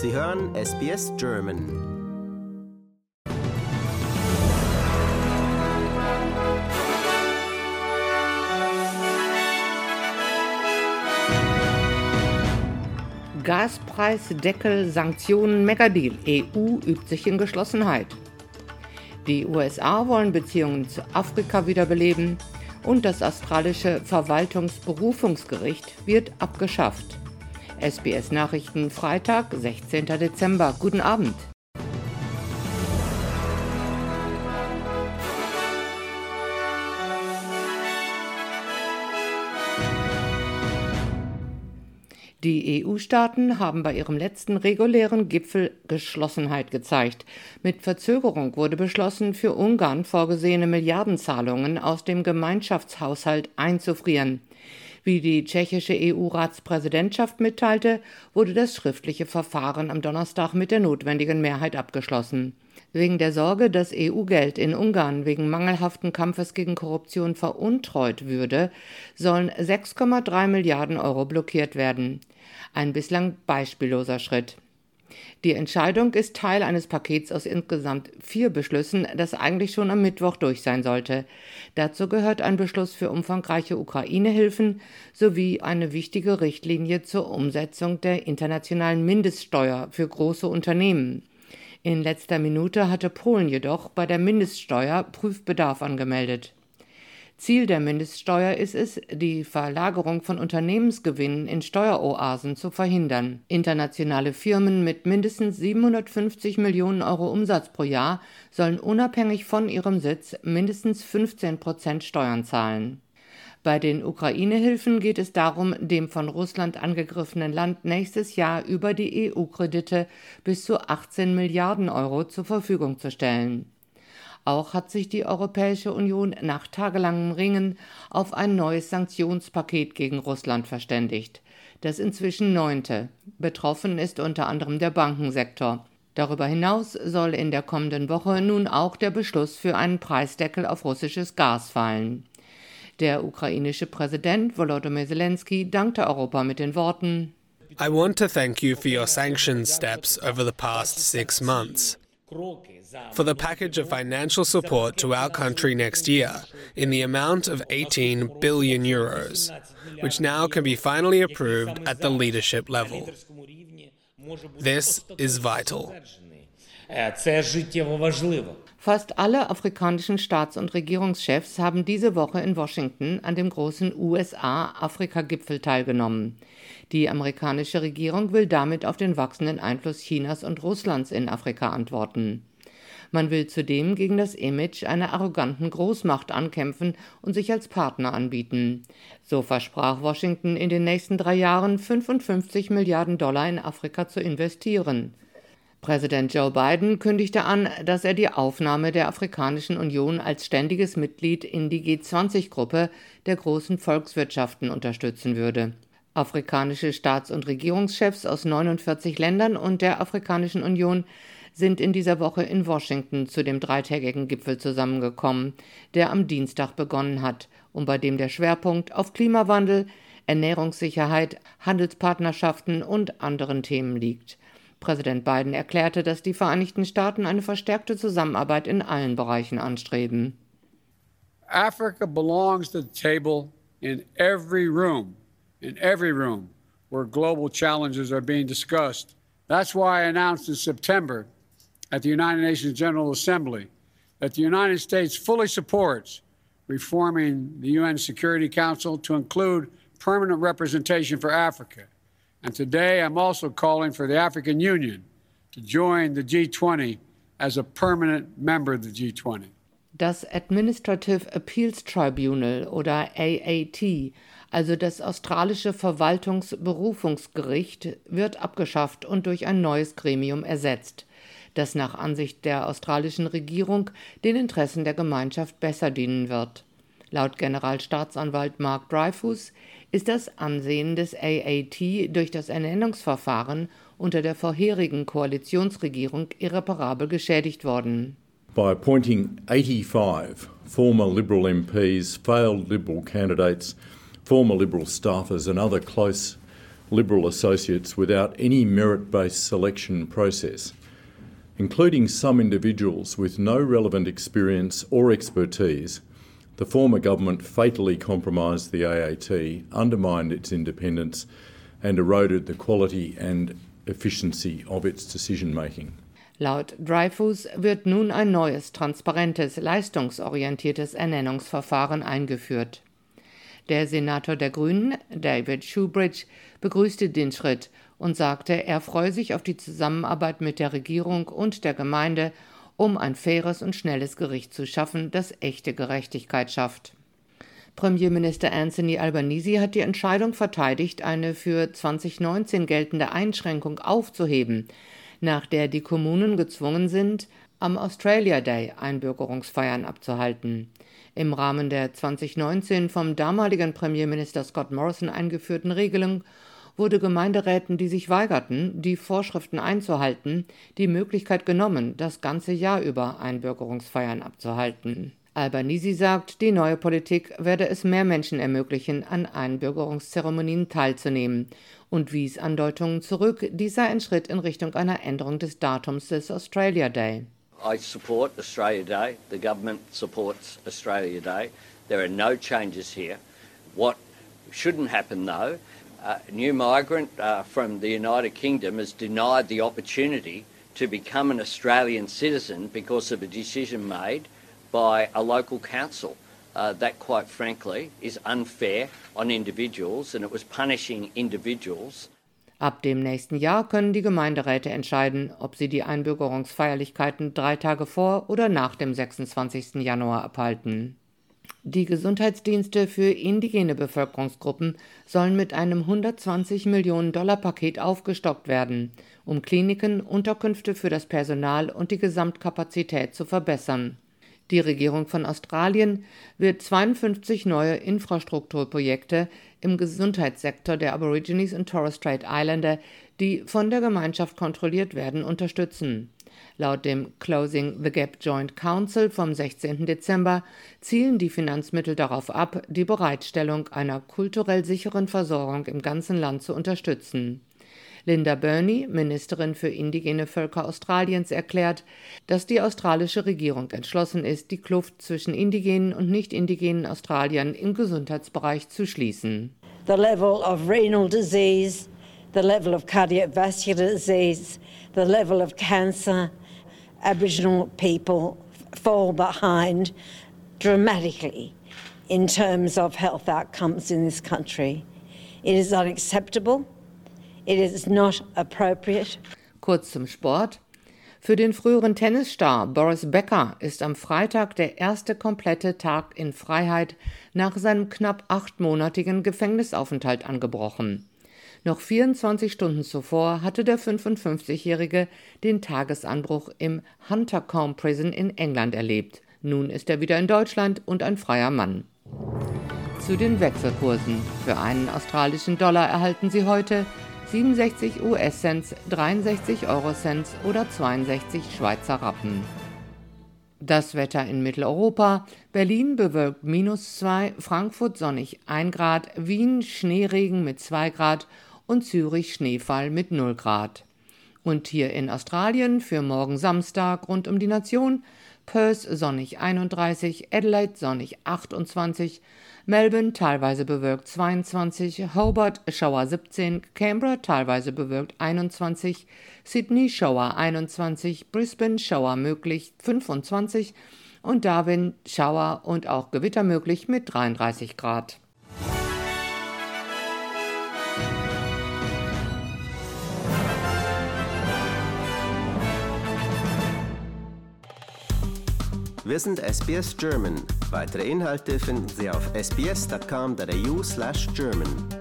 Sie hören SBS German. Gaspreisdeckel, Sanktionen, Megadeal. EU übt sich in Geschlossenheit. Die USA wollen Beziehungen zu Afrika wiederbeleben und das australische Verwaltungsberufungsgericht wird abgeschafft. SBS Nachrichten Freitag, 16. Dezember. Guten Abend. Die EU-Staaten haben bei ihrem letzten regulären Gipfel Geschlossenheit gezeigt. Mit Verzögerung wurde beschlossen, für Ungarn vorgesehene Milliardenzahlungen aus dem Gemeinschaftshaushalt einzufrieren. Wie die tschechische EU-Ratspräsidentschaft mitteilte, wurde das schriftliche Verfahren am Donnerstag mit der notwendigen Mehrheit abgeschlossen. Wegen der Sorge, dass EU-Geld in Ungarn wegen mangelhaften Kampfes gegen Korruption veruntreut würde, sollen 6,3 Milliarden Euro blockiert werden. Ein bislang beispielloser Schritt. Die Entscheidung ist Teil eines Pakets aus insgesamt vier Beschlüssen, das eigentlich schon am Mittwoch durch sein sollte. Dazu gehört ein Beschluss für umfangreiche Ukraine-Hilfen sowie eine wichtige Richtlinie zur Umsetzung der internationalen Mindeststeuer für große Unternehmen. In letzter Minute hatte Polen jedoch bei der Mindeststeuer Prüfbedarf angemeldet. Ziel der Mindeststeuer ist es, die Verlagerung von Unternehmensgewinnen in Steueroasen zu verhindern. Internationale Firmen mit mindestens 750 Millionen Euro Umsatz pro Jahr sollen unabhängig von ihrem Sitz mindestens 15 Prozent Steuern zahlen. Bei den Ukraine-Hilfen geht es darum, dem von Russland angegriffenen Land nächstes Jahr über die EU-Kredite bis zu 18 Milliarden Euro zur Verfügung zu stellen. Auch hat sich die Europäische Union nach tagelangem Ringen auf ein neues Sanktionspaket gegen Russland verständigt. Das inzwischen neunte. Betroffen ist unter anderem der Bankensektor. Darüber hinaus soll in der kommenden Woche nun auch der Beschluss für einen Preisdeckel auf russisches Gas fallen. Der ukrainische Präsident Volodymyr Zelensky dankte Europa mit den Worten I want to thank you for your sanctions steps over the past six months. For the package of financial support to our country next year in the amount of 18 billion euros, which now can be finally approved at the leadership level. This is vital. Fast alle afrikanischen Staats- und Regierungschefs haben diese Woche in Washington an dem großen USA-Afrika-Gipfel teilgenommen. Die amerikanische Regierung will damit auf den wachsenden Einfluss Chinas und Russlands in Afrika antworten. Man will zudem gegen das Image einer arroganten Großmacht ankämpfen und sich als Partner anbieten. So versprach Washington in den nächsten drei Jahren 55 Milliarden Dollar in Afrika zu investieren. Präsident Joe Biden kündigte an, dass er die Aufnahme der Afrikanischen Union als ständiges Mitglied in die G20-Gruppe der großen Volkswirtschaften unterstützen würde. Afrikanische Staats- und Regierungschefs aus 49 Ländern und der Afrikanischen Union sind in dieser Woche in Washington zu dem dreitägigen Gipfel zusammengekommen, der am Dienstag begonnen hat und bei dem der Schwerpunkt auf Klimawandel, Ernährungssicherheit, Handelspartnerschaften und anderen Themen liegt. Präsident Biden erklärte, dass die Vereinigten Staaten eine verstärkte Zusammenarbeit in allen Bereichen anstreben. Africa belongs to the table in every room, in every room where global challenges are being discussed. That's why I announced in September at the United Nations General Assembly that the United States fully supports reforming the UN Security Council to include permanent representation for Africa. And today I'm also calling for the African Union to join the G20 as a permanent member of the G20. Das Administrative Appeals Tribunal oder AAT, also das australische Verwaltungsberufungsgericht, wird abgeschafft und durch ein neues Gremium ersetzt das nach Ansicht der australischen Regierung den Interessen der Gemeinschaft besser dienen wird. Laut Generalstaatsanwalt Mark Dreyfus ist das Ansehen des AAT durch das Ernennungsverfahren unter der vorherigen Koalitionsregierung irreparabel geschädigt worden. By appointing 85 former Liberal MPs, failed Liberal candidates, former Liberal staffers and other close Liberal associates without any merit based selection process, including some individuals with no relevant experience or expertise. The former government fatally compromised the AAT, undermined its independence, and eroded the quality and efficiency of its decision making. Laut Dreyfus wird nun ein neues, transparentes, leistungsorientiertes Ernennungsverfahren eingeführt. Der Senator der Grünen, David Shoebridge, begrüßte den Schritt und sagte, er freue sich auf die Zusammenarbeit mit der Regierung und der Gemeinde, um ein faires und schnelles Gericht zu schaffen, das echte Gerechtigkeit schafft. Premierminister Anthony Albanese hat die Entscheidung verteidigt, eine für 2019 geltende Einschränkung aufzuheben, nach der die Kommunen gezwungen sind, am Australia Day Einbürgerungsfeiern abzuhalten. Im Rahmen der 2019 vom damaligen Premierminister Scott Morrison eingeführten Regelung wurde Gemeinderäten, die sich weigerten, die Vorschriften einzuhalten, die Möglichkeit genommen, das ganze Jahr über Einbürgerungsfeiern abzuhalten. Albanese sagt, die neue Politik werde es mehr Menschen ermöglichen, an Einbürgerungszeremonien teilzunehmen und wies Andeutungen zurück, dies sei ein Schritt in Richtung einer Änderung des Datums des Australia Day. I support Australia Day. The government supports Australia Day. There are no changes here. What shouldn't happen though, a new migrant uh, from the United Kingdom is denied the opportunity to become an Australian citizen because of a decision made by a local council. Uh, that, quite frankly, is unfair on individuals and it was punishing individuals. Ab dem nächsten Jahr können die Gemeinderäte entscheiden, ob sie die Einbürgerungsfeierlichkeiten drei Tage vor oder nach dem 26. Januar abhalten. Die Gesundheitsdienste für indigene Bevölkerungsgruppen sollen mit einem 120 Millionen Dollar Paket aufgestockt werden, um Kliniken, Unterkünfte für das Personal und die Gesamtkapazität zu verbessern. Die Regierung von Australien wird 52 neue Infrastrukturprojekte im Gesundheitssektor der Aborigines und Torres Strait Islander, die von der Gemeinschaft kontrolliert werden, unterstützen. Laut dem Closing the Gap Joint Council vom 16. Dezember zielen die Finanzmittel darauf ab, die Bereitstellung einer kulturell sicheren Versorgung im ganzen Land zu unterstützen. Linda Burney, Ministerin für indigene Völker Australiens, erklärt, dass die australische Regierung entschlossen ist, die Kluft zwischen indigenen und nicht indigenen Australiern im Gesundheitsbereich zu schließen. The level of renal disease, the level of cardiovascular disease, the level of cancer, Aboriginal people fall behind dramatically in terms of health outcomes in this country. It is unacceptable. It is not appropriate. Kurz zum Sport. Für den früheren Tennisstar Boris Becker ist am Freitag der erste komplette Tag in Freiheit nach seinem knapp achtmonatigen Gefängnisaufenthalt angebrochen. Noch 24 Stunden zuvor hatte der 55-Jährige den Tagesanbruch im Huntercombe Prison in England erlebt. Nun ist er wieder in Deutschland und ein freier Mann. Zu den Wechselkursen. Für einen australischen Dollar erhalten Sie heute 67 US-Cents, 63 Euro-Cents oder 62 Schweizer Rappen. Das Wetter in Mitteleuropa. Berlin bewölkt minus 2, Frankfurt sonnig 1 Grad, Wien Schneeregen mit 2 Grad und Zürich Schneefall mit 0 Grad. Und hier in Australien für morgen Samstag rund um die Nation Perth sonnig 31, Adelaide sonnig 28, Melbourne teilweise bewölkt 22, Hobart Schauer 17, Canberra teilweise bewölkt 21, Sydney Schauer 21, Brisbane Schauer möglich 25 und Darwin Schauer und auch Gewitter möglich mit 33 Grad. Wir sind SBS German. Weitere Inhalte finden Sie auf sbs.com.au/german.